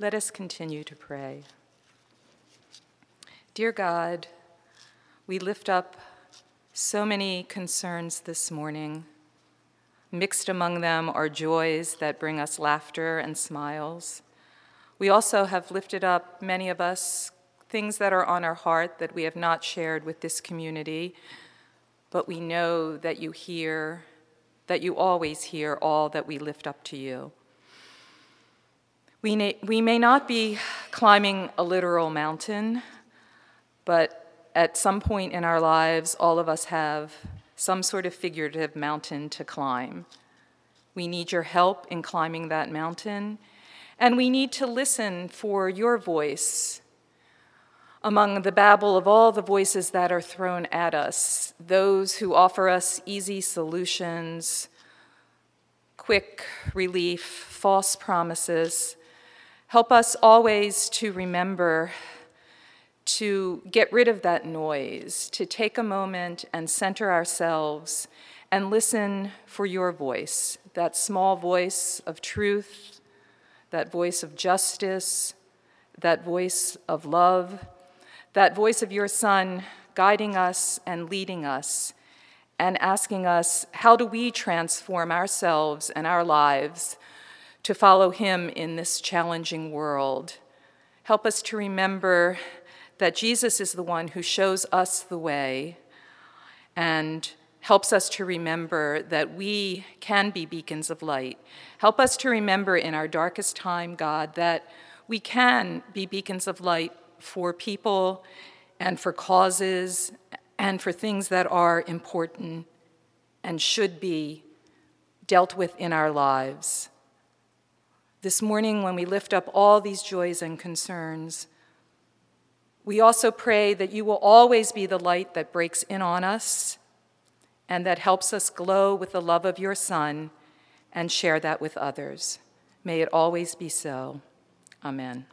Let us continue to pray. Dear God, we lift up so many concerns this morning. Mixed among them are joys that bring us laughter and smiles. We also have lifted up, many of us, things that are on our heart that we have not shared with this community, but we know that you hear, that you always hear all that we lift up to you. We, may, we may not be climbing a literal mountain, but at some point in our lives, all of us have some sort of figurative mountain to climb. We need your help in climbing that mountain, and we need to listen for your voice among the babble of all the voices that are thrown at us, those who offer us easy solutions, quick relief, false promises. Help us always to remember to get rid of that noise, to take a moment and center ourselves and listen for your voice, that small voice of truth, that voice of justice, that voice of love, that voice of your Son guiding us and leading us and asking us, how do we transform ourselves and our lives to follow him in this challenging world. Help us to remember that Jesus is the one who shows us the way and helps us to remember that we can be beacons of light. Help us to remember in our darkest time, God, that we can be beacons of light for people and for causes and for things that are important and should be dealt with in our lives. This morning, when we lift up all these joys and concerns, we also pray that you will always be the light that breaks in on us and that helps us glow with the love of your Son and share that with others. May it always be so. Amen.